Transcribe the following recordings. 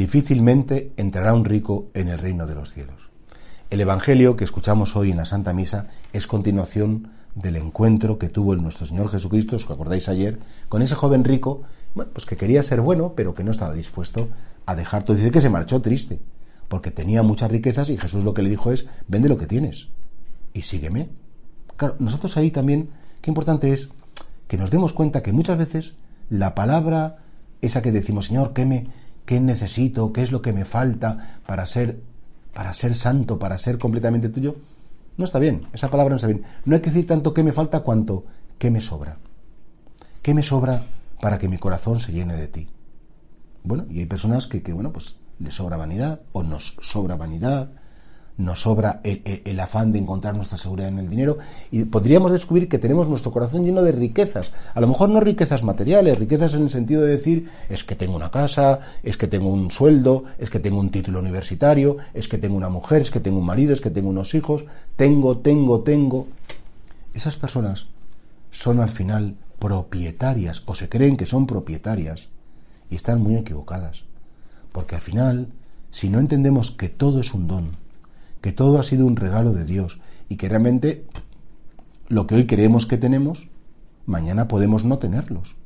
Difícilmente entrará un rico en el reino de los cielos. El Evangelio que escuchamos hoy en la Santa Misa es continuación del encuentro que tuvo el nuestro Señor Jesucristo, os acordáis ayer, con ese joven rico, bueno, pues que quería ser bueno, pero que no estaba dispuesto a dejar todo. Dice que se marchó triste, porque tenía muchas riquezas y Jesús lo que le dijo es, vende lo que tienes y sígueme. Claro, nosotros ahí también, qué importante es que nos demos cuenta que muchas veces la palabra, esa que decimos, Señor, ¿qué me, qué necesito, qué es lo que me falta para ser, para ser santo, para ser completamente tuyo, no está bien, esa palabra no está bien. No hay que decir tanto qué me falta cuanto qué me sobra. ¿Qué me sobra para que mi corazón se llene de ti? Bueno, y hay personas que, que bueno, pues les sobra vanidad o nos sobra vanidad nos sobra el, afán de encontrar nuestra seguridad en el dinero y podríamos descubrir que tenemos nuestro corazón lleno de riquezas. A lo mejor no riquezas materiales, riquezas en el sentido de decir es que tengo una casa, es que tengo un sueldo, es que tengo un título universitario, es que tengo una mujer, es que tengo un marido, es que tengo unos hijos, tengo, tengo, tengo. Esas personas son al final propietarias o se creen que son propietarias y están muy equivocadas. Porque al final, si no entendemos que todo es un don, que todo ha sido un regalo de Dios y que realmente lo que hoy creemos que tenemos, mañana podemos no tenerlos.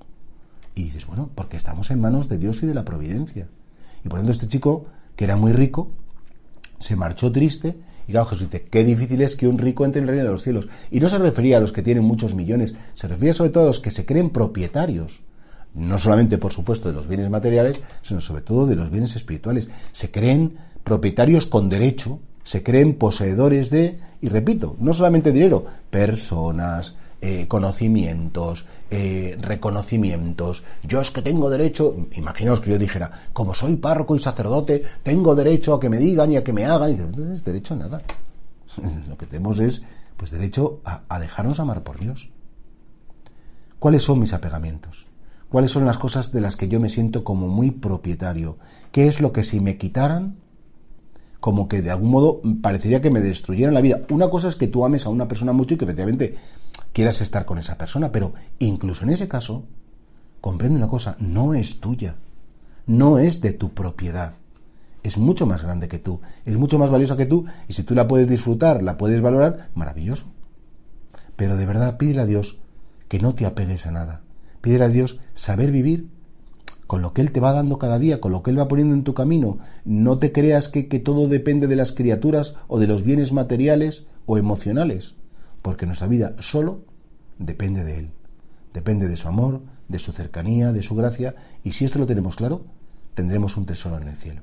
Y dices, bueno, porque estamos en manos de Dios y de la providencia. Y por ejemplo, este chico, que era muy rico, se marchó triste. Y claro, Jesús dice, qué difícil es que un rico entre en el reino de los cielos. Y no se refería a los que tienen muchos millones, se refería sobre todo a los que se creen propietarios. No solamente, por supuesto, de los bienes materiales, sino sobre todo de los bienes espirituales. Se creen propietarios con derecho se creen poseedores de, y repito, no solamente dinero, personas, eh, conocimientos, eh, reconocimientos. Yo es que tengo derecho, imaginaos que yo dijera, como soy párroco y sacerdote, tengo derecho a que me digan y a que me hagan. Y no derecho a nada. Lo que tenemos es, pues, derecho a, a dejarnos amar por Dios. ¿Cuáles son mis apegamientos? ¿Cuáles son las cosas de las que yo me siento como muy propietario? ¿Qué es lo que si me quitaran como que de algún modo parecería que me destruyeran la vida. Una cosa es que tú ames a una persona mucho y que efectivamente quieras estar con esa persona, pero incluso en ese caso, comprende una cosa, no es tuya, no es de tu propiedad. Es mucho más grande que tú, es mucho más valiosa que tú, y si tú la puedes disfrutar, la puedes valorar, maravilloso. Pero de verdad, pídele a Dios que no te apegues a nada. Pídele a Dios saber vivir con lo que Él te va dando cada día, con lo que Él va poniendo en tu camino. No te creas que, todo depende de las criaturas o de los bienes materiales o emocionales, porque nuestra vida solo depende de Él. Depende de su amor, de su cercanía, de su gracia, y si esto lo tenemos claro, tendremos un tesoro en el cielo.